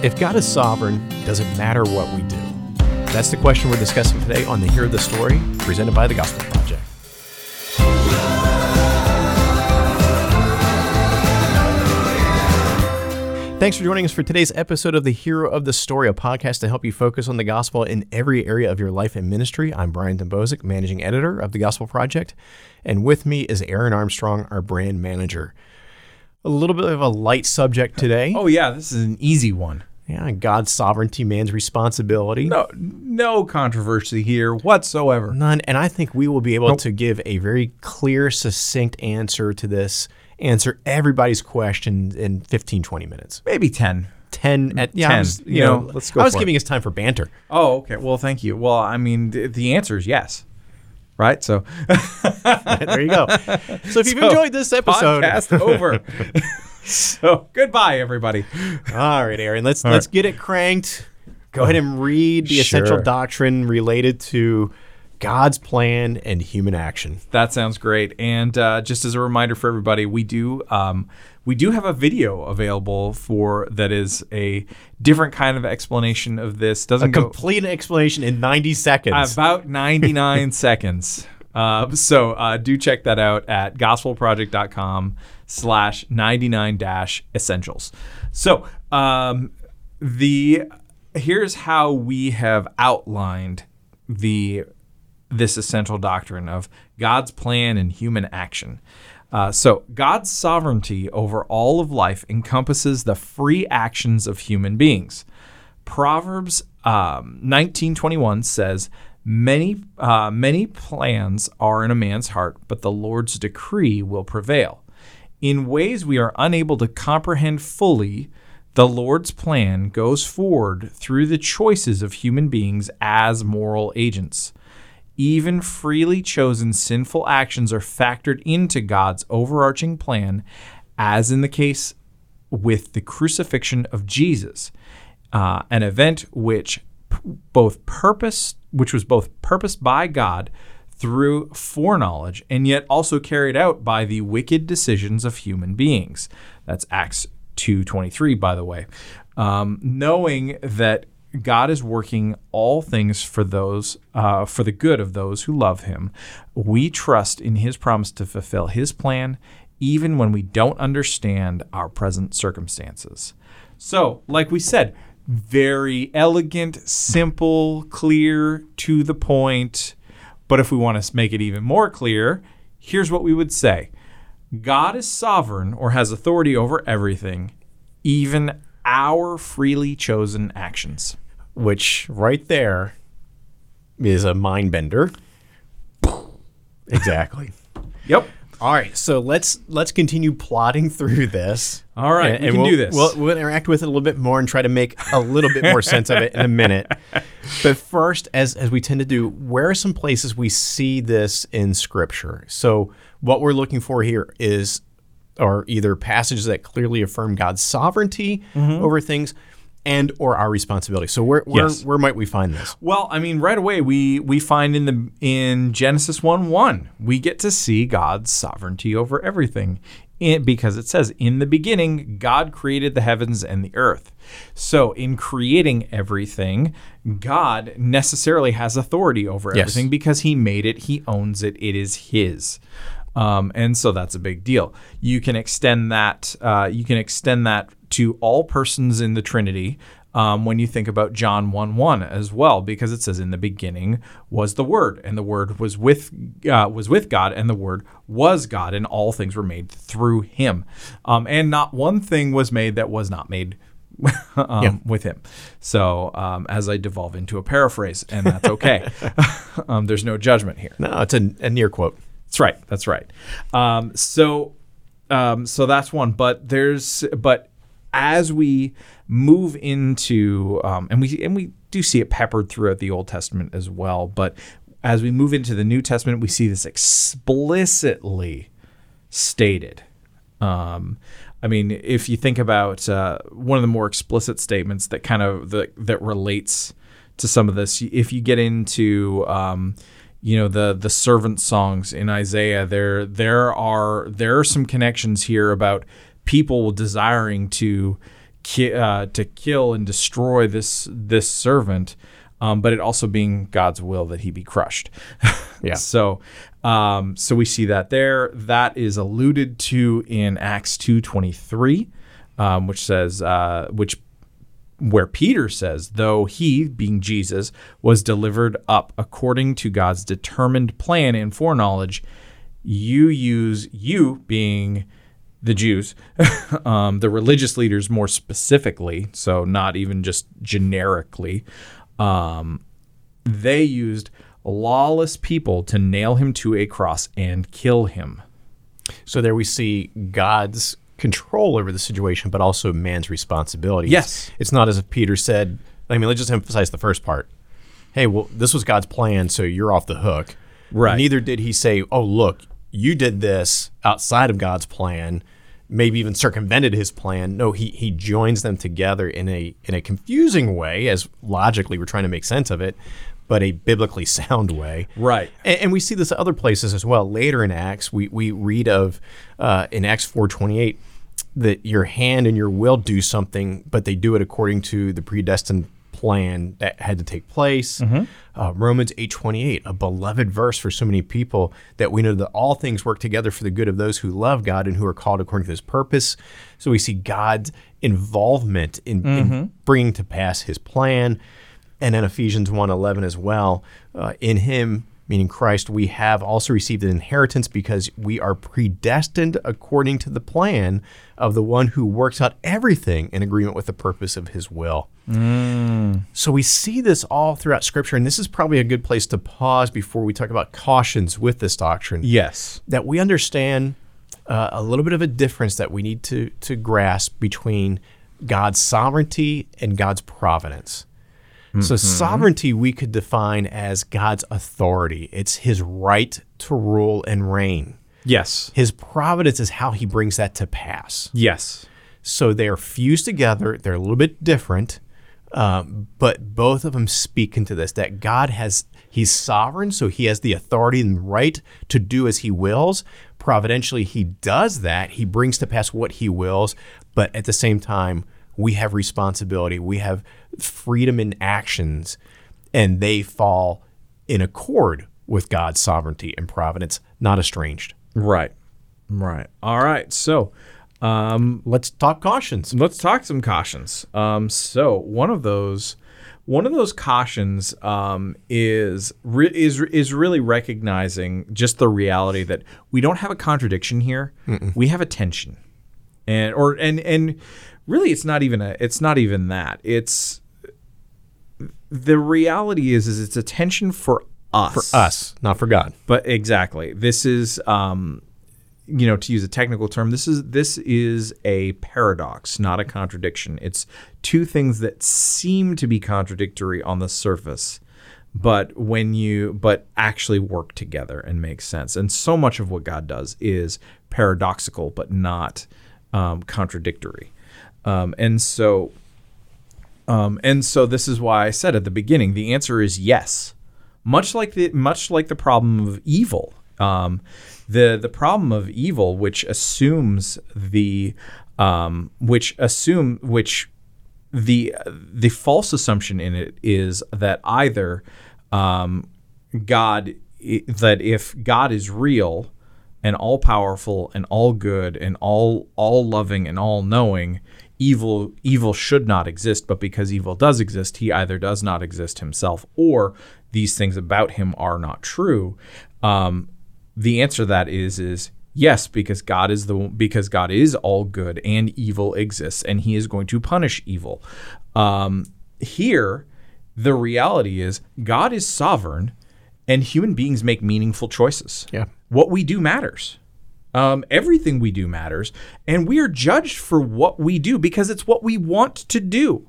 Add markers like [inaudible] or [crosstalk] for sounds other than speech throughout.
If God is sovereign, does it matter what we do? That's the question we're discussing today on the Hear the Story, presented by the Gospel Project. Thanks for joining us for today's episode of the Hero of the Story, a podcast to help you focus on the gospel in every area of your life and ministry. I'm Brian Dembowczyk, managing editor of the Gospel Project, and with me is Aaron Armstrong, our brand manager. A little bit of a light subject today. Oh yeah, this is an easy one. Yeah, God's sovereignty, man's responsibility. No, no controversy here whatsoever. None. And I think we will be able to give a very clear, succinct answer to this, answer everybody's question in 15, 20 minutes. Maybe ten. 10 mm, at yeah, 10, was, you you know, know, let's go I was for it. giving us time for banter. Oh, okay. Well, thank you. Well, I mean, the, the answer is yes. Right. So [laughs] there you go. So if you've So, enjoyed this episode, podcast over. [laughs] so goodbye, everybody. all right, Aaron, let's let's get it cranked. Go ahead and read the essential doctrine related to God's plan and human action. That sounds great. And uh, just as a reminder for everybody, we do um, we do have a video available for that is a different kind of explanation of this. Doesn't A go complete explanation in 90 seconds. about 99 [laughs] seconds. Uh, so uh, do check that out at gospelproject.com slash 99 dash essentials. So um, the here's how we have outlined the this essential doctrine of God's plan and human action. Uh, so, God's sovereignty over all of life encompasses the free actions of human beings. Proverbs um, 19:21 says, "Many uh, many plans are in a man's heart, but the Lord's decree will prevail." In ways we are unable to comprehend fully, the Lord's plan goes forward through the choices of human beings as moral agents. Even freely chosen sinful actions are factored into God's overarching plan, as in the case with the crucifixion of Jesus, uh, an event which p- both purpose, which was both purposed by God through foreknowledge, and yet also carried out by the wicked decisions of human beings. That's Acts two twenty three, by the way. Um, knowing that God is working all things for those uh, for the good of those who love Him, we trust in His promise to fulfill His plan, even when we don't understand our present circumstances. So, like we said, very elegant, simple, clear, to the point. But if we want to make it even more clear, here's what we would say God is sovereign or has authority over everything, even our freely chosen actions. which right there is a mind bender. [laughs] exactly. Yep. All right, so let's let's continue plotting through this. All right, we can we'll, do this. We'll, we'll interact with it a little bit more and try to make a little bit more sense of it in a minute. [laughs] But first, as as we tend to do, where are some places we see this in Scripture? So what we're looking for here is, are either passages that clearly affirm God's sovereignty Mm-hmm. over things, and or our responsibility. So where where, Yes. where might we find this? Well, I mean, right away we we find in the in Genesis one one we get to see God's sovereignty over everything, in, because it says in the beginning God created the heavens and the earth. So in creating everything, God necessarily has authority over Yes. everything because He made it, He owns it, it is His. Um, and so that's a big deal. You can extend that. Uh, you can extend that to all persons in the Trinity. Um, when you think about John 1 1 as well, because it says, In the beginning was the Word, and the Word was with uh, was with God, and the Word was God, and all things were made through Him. Um, and not one thing was made that was not made [laughs] um, with Him. So, um, as I devolve into a paraphrase, and that's okay, [laughs] [laughs] um, there's no judgment here. No, it's a, a near quote. That's right. That's right. Um, so, um, so that's one. But there's, but as we move into, um, and we and we do see it peppered throughout the Old Testament as well. But as we move into the New Testament, we see this explicitly stated. Um, I mean, if you think about uh, one of the more explicit statements that kind of that that relates to some of this, if you get into um, you know the the servant songs in Isaiah, there there are there are some connections here about people desiring to ki- uh, to kill and destroy this this servant, um, but it also being God's will that he be crushed. [laughs] Yeah. So, um, so we see that there. That is alluded to in Acts two twenty three, um, which says uh, which where Peter says, though he, being Jesus, was delivered up according to God's determined plan and foreknowledge, you use you being the Jews, [laughs] um, the religious leaders more specifically, so not even just generically, um, they used lawless people to nail him to a cross and kill him. So there we see God's control over the situation, but also man's responsibility. Yes. It's not as if Peter said, I mean, let's just emphasize the first part. Hey, well, this was God's plan, so you're off the hook. Right. Neither did he say, oh, look, you did this outside of God's plan, maybe even circumvented his plan. No, he, he joins them together in a in a confusing way, as logically we're trying to make sense of it, but a biblically [laughs] sound way. Right. And, and we see this other places as well. Later in Acts, we, we read of uh, in Acts four twenty eight that your hand and your will do something, but they do it according to the predestined plan that had to take place. Uh, Romans eight twenty eight, a beloved verse for so many people that we know that all things work together for the good of those who love God and who are called according to His purpose. So we see God's involvement in, in bringing to pass His plan and then Ephesians 1:11 as well. Uh, in him, meaning Christ, we have also received an inheritance because we are predestined according to the plan of the one who works out everything in agreement with the purpose of his will. So we see this all throughout scripture and this is probably a good place to pause before we talk about cautions with this doctrine Yes. that we understand uh, a little bit of a difference that we need to to grasp between God's sovereignty and God's providence. So sovereignty we could define as God's authority. It's his right to rule and reign. Yes. His providence is how he brings that to pass. Yes. So they are fused together. They're a little bit different, um, but both of them speak into this that God has, He's sovereign, so He has the authority and right to do as He wills. Providentially, He does that. He brings to pass what He wills, but at the same time, we have responsibility. We have freedom in actions, and they fall in accord with God's sovereignty and providence, not estranged. Right. Right. All right. So, um, Let's talk cautions. let's talk some cautions. Um, so one of those, one of those cautions um, is re- is is really recognizing just the reality that we don't have a contradiction here. We have a tension, and or and and really, it's not even a. It's not even that. It's the reality is is it's a tension for us. For us, not for God. But exactly, this is, um, you know, to use a technical term, this is this is a paradox, not a contradiction. It's two things that seem to be contradictory on the surface, but when you but actually work together and make sense. And so much of what God does is paradoxical, but not um, contradictory. Um, and so, um, and so this is why I said at the beginning, the answer is yes much like the much like the problem of evil. Um, the the problem of evil, which assumes the um, which assume which the the false assumption in it is that either um, God that if God is real and all powerful and all good and all all loving and all knowing evil evil should not exist but because evil does exist he either does not exist himself or these things about him are not true um, the answer to that is is yes because god is the because god is all good and evil exists and he is going to punish evil um, here the reality is god is sovereign and human beings make meaningful choices Yeah. what we do matters. Um, everything we do matters, and we are judged for what we do because it's what we want to do.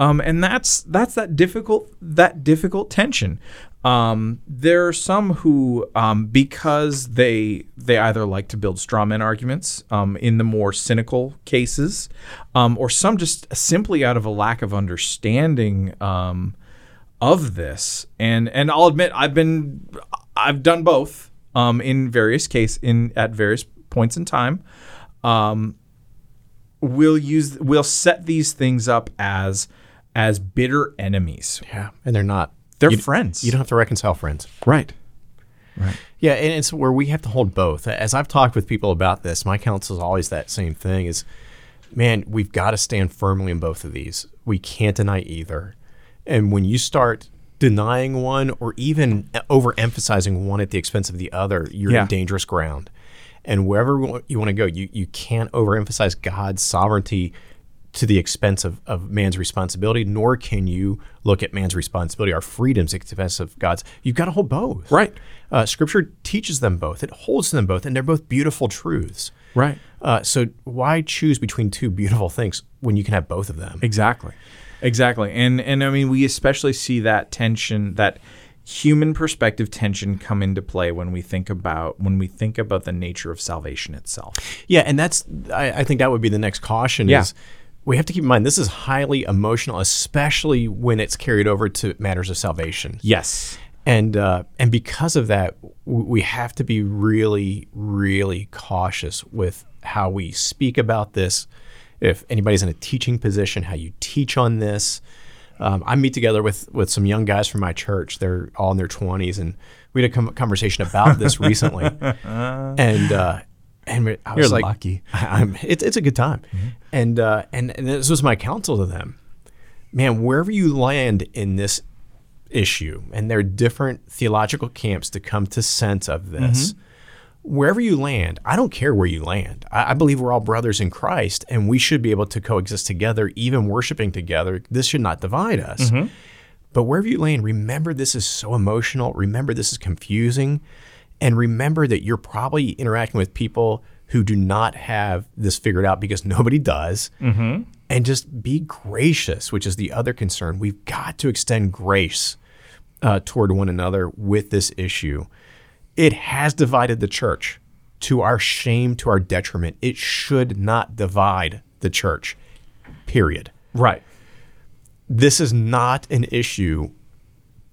Um, and that's that's that difficult that difficult tension. Um, there are some who, um, because they they either like to build straw man arguments um, in the more cynical cases, um, or some just simply out of a lack of understanding of this. And and I'll admit I've been I've done both um, in various case in at various points in time. Um, will use we'll set these things up as as bitter enemies. Yeah, and they're not. They're You- friends. You don't have to reconcile friends. right. Right. Yeah, and it's where we have to hold both. As I've talked with people about this, my counsel is always that same thing: is man, we've got to stand firmly in both of these. We can't deny either. And when you start denying one or even overemphasizing one at the expense of the other, you're Yeah. in dangerous ground. And wherever you want to go, you you can't overemphasize God's sovereignty to the expense of, of man's responsibility, nor can you look at man's responsibility, our freedoms at the expense of God's. You've got to hold both. Right. Uh, scripture teaches them both. It holds them both, and they're both beautiful truths. Right. Uh, so why choose between two beautiful things when you can have both of them? Exactly. Exactly. And and I mean we especially see that tension that human perspective tension come into play when we think about when we think about the nature of salvation itself. Yeah, and that's I, I think that would be the next caution Yeah. is we have to keep in mind this is highly emotional, especially when it's carried over to matters of salvation. Yes. And uh, and because of that, we have to be really, really cautious with how we speak about this. If anybody's in a teaching position, how you teach on this. Um, I meet together with with some young guys from my church. They're all in their twenties, and we had a com- conversation about this [laughs] recently. and uh, and I was You're like, lucky. [laughs] I'm, it's it's a good time. And uh, and and this was my counsel to them. Man, wherever you land in this issue, and there are different theological camps to come to sense of this. Wherever you land, I don't care where you land. I, I believe we're all brothers in Christ, and we should be able to coexist together, even worshiping together. This should not divide us. But wherever you land, remember this is so emotional. Remember this is confusing. And remember that you're probably interacting with people who do not have this figured out because nobody does. And just be gracious, which is the other concern. We've got to extend grace uh, toward one another with this issue. It has divided the church to our shame, to our detriment. It should not divide the church, period Right. this is not an issue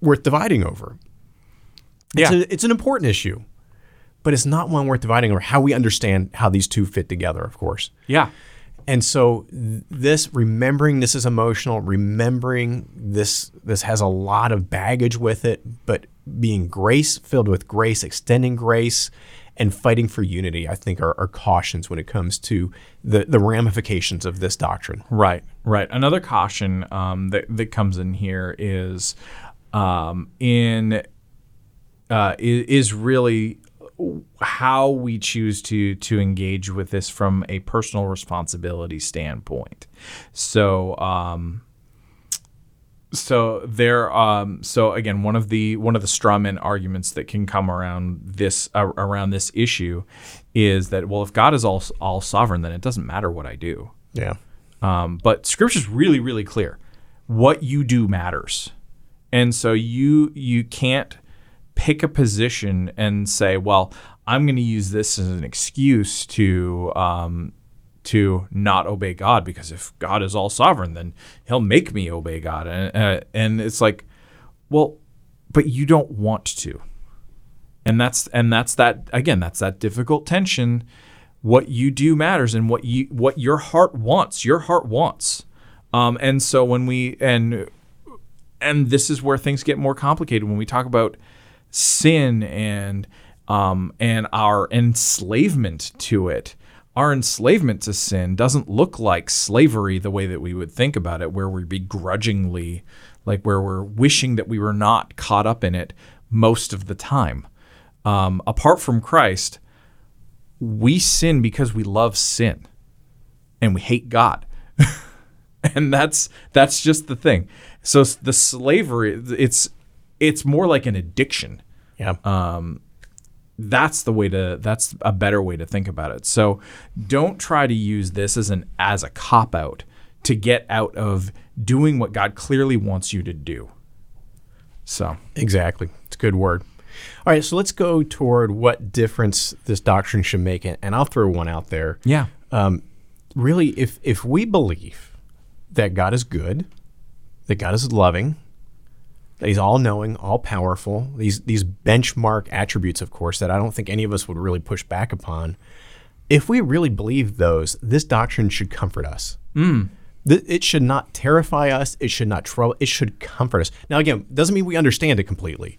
worth dividing over. It's, Yeah. a, it's an important issue, but it's not one worth dividing over how we understand how these two fit together, of course. Yeah. And so this remembering this is emotional, remembering this this has a lot of baggage with it, but being grace filled with grace, extending grace and fighting for unity, I think are, are cautions when it comes to the, the ramifications of this doctrine. Right, right. Another caution um, that that comes in here is um, in uh, is, really how we choose to to engage with this from a personal responsibility standpoint. So. Um, so there um so again one of the one of the strawman arguments that can come around this uh, around this issue is that well if god is all all sovereign then it doesn't matter what i do Yeah. um, but scripture's really, really clear. What you do matters. And so you you can't pick a position and say, well, I'm going to use this as an excuse to um, to not obey God because if God is all sovereign, then He'll make me obey God. And uh, and it's like, well, but you don't want to. And that's and that's that again. That's that difficult tension what you do matters and what you what your heart wants your heart wants um, and so when we and and this is where things get more complicated when we talk about sin and um, and our enslavement to it our enslavement to sin doesn't look like slavery the way that we would think about it where we begrudgingly like where we're wishing that we were not caught up in it most of the time um, apart from christ we sin because we love sin and we hate God. [laughs] and that's that's just the thing. So the slavery it's it's more like an addiction. Yeah. That's the way to that's a better way to think about it. So don't try to use this as an as a cop out to get out of doing what God clearly wants you to do. So, Exactly. It's a good word. All right, so let's go toward what difference this doctrine should make, and I'll throw one out there. yeah. Um, really, if if we believe that God is good, that God is loving, that He's all knowing, all powerful, these these benchmark attributes, of course, that I don't think any of us would really push back upon. if we really believe those, this doctrine should comfort us. Mm. It should not terrify us. It should not trouble. It should comfort us. Now, again, doesn't mean we understand it completely,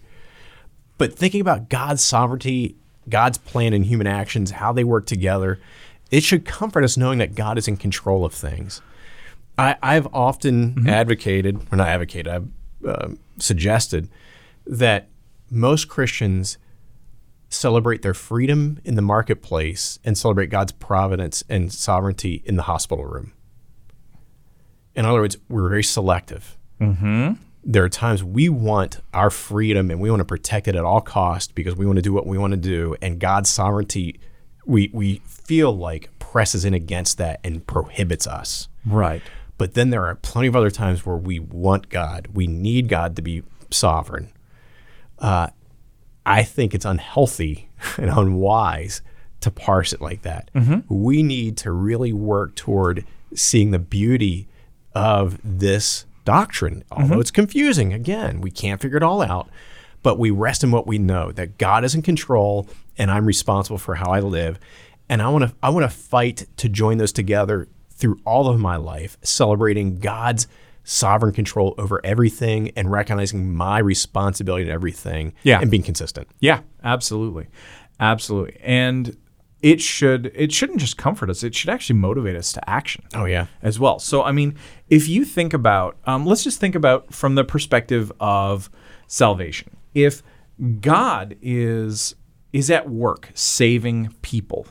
but thinking about God's sovereignty, God's plan in human actions, how they work together, it should comfort us knowing that God is in control of things. I, I've often advocated, or not advocated, I've um suggested that most Christians celebrate their freedom in the marketplace and celebrate God's providence and sovereignty in the hospital room. In other words, we're very selective. There are times we want our freedom and we want to protect it at all cost because we want to do what we want to do, and God's sovereignty, we we feel like presses in against that and prohibits us. Right. But then there are plenty of other times where we want God. We need God to be sovereign. Uh, I think it's unhealthy [laughs] and unwise to parse it like that. We need to really work toward seeing the beauty of this doctrine. Although it's confusing, again, we can't figure it all out, but we rest in what we know that God is in control and I'm responsible for how I live. And I want to I want to fight to join those together through all of my life, celebrating God's sovereign control over everything and recognizing my responsibility to everything Yeah. and being consistent. Yeah, absolutely. Absolutely. And it should it shouldn't just comfort us, it should actually motivate us to action. Oh yeah. as well. So, I mean, if you think about, um, let's just think about from the perspective of salvation. If God is is at work saving people,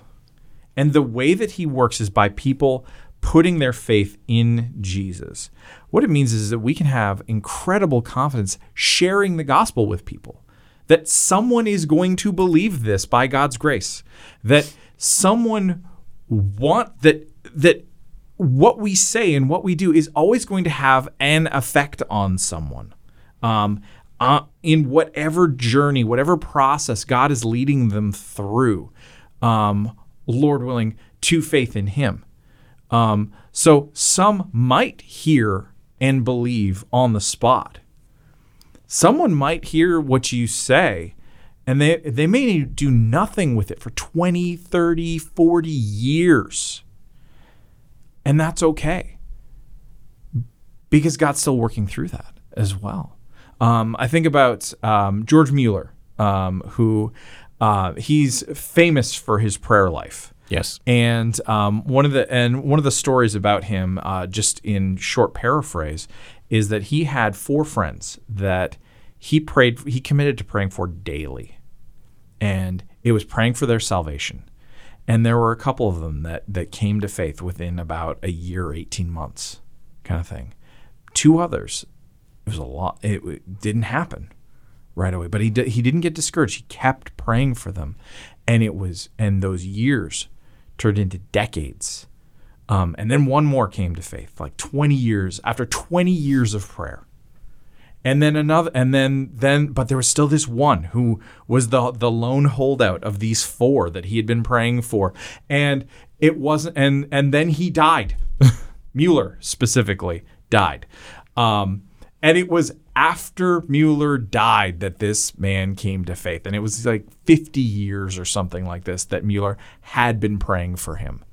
and the way that He works is by people putting their faith in Jesus. What it means is that we can have incredible confidence sharing the gospel with people. That someone is going to believe this by God's grace. That someone want that that what we say and what we do is always going to have an effect on someone. Um, uh, in whatever journey, whatever process God is leading them through, um, Lord willing, to faith in Him. Um, so some might hear and believe on the spot. Someone might hear what you say and they, they may do nothing with it for 20, 30, 40 years. And that's okay because God's still working through that as well. Um, I think about um, George Mueller, um, who uh, he's famous for his prayer life. Yes. And um, one of the and one of the stories about him, uh, just in short paraphrase, is that he had four friends that he prayed. He committed to praying for daily, and it was praying for their salvation. And there were a couple of them that that came to faith within about a year, eighteen months, kind of thing. Two others, it was a lot. It, it didn't happen right away, but he di- he didn't get discouraged. He kept praying for them, and it was and those years turned into decades. Um, and then one more came to faith, like 20 years after 20 years of prayer. And then another, and then then, but there was still this one who was the the lone holdout of these four that he had been praying for, and it wasn't, and and then he died. [laughs] Mueller specifically died, um, and it was after Mueller died that this man came to faith, and it was like 50 years or something like this that Mueller had been praying for him.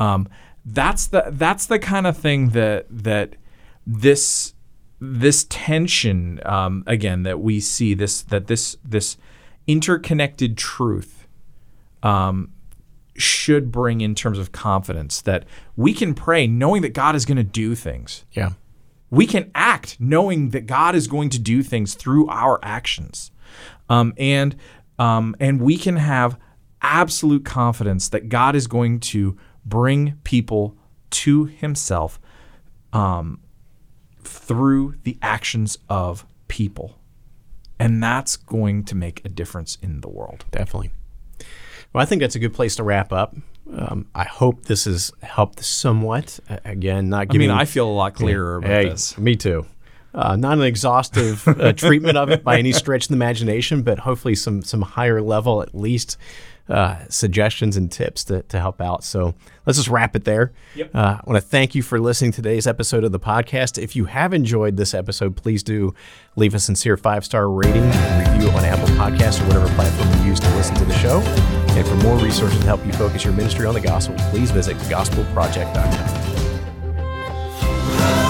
Um, that's the that's the kind of thing that that this this tension um, again that we see this that this this interconnected truth um, should bring in terms of confidence that we can pray knowing that God is going to do things. Yeah. We can act knowing that God is going to do things through our actions, um, and um, and we can have absolute confidence that God is going to bring people to Himself um, through the actions of people, and that's going to make a difference in the world. Definitely. Well, I think that's a good place to wrap up. Um, I hope this has helped somewhat. A- Again, not I giving. mean, I feel a lot clearer about hey, this. Me too. Uh, not an exhaustive uh, treatment of it by any stretch of the imagination, but hopefully some some higher level at least uh, suggestions and tips to, to help out. So let's just wrap it there. Yep. Uh, I want to thank you for listening to today's episode of the podcast. If you have enjoyed this episode, please do leave a sincere five star rating and review on Apple Podcasts or whatever platform you use to listen to the show. And for more resources to help you focus your ministry on the gospel, please visit gospelproject.com.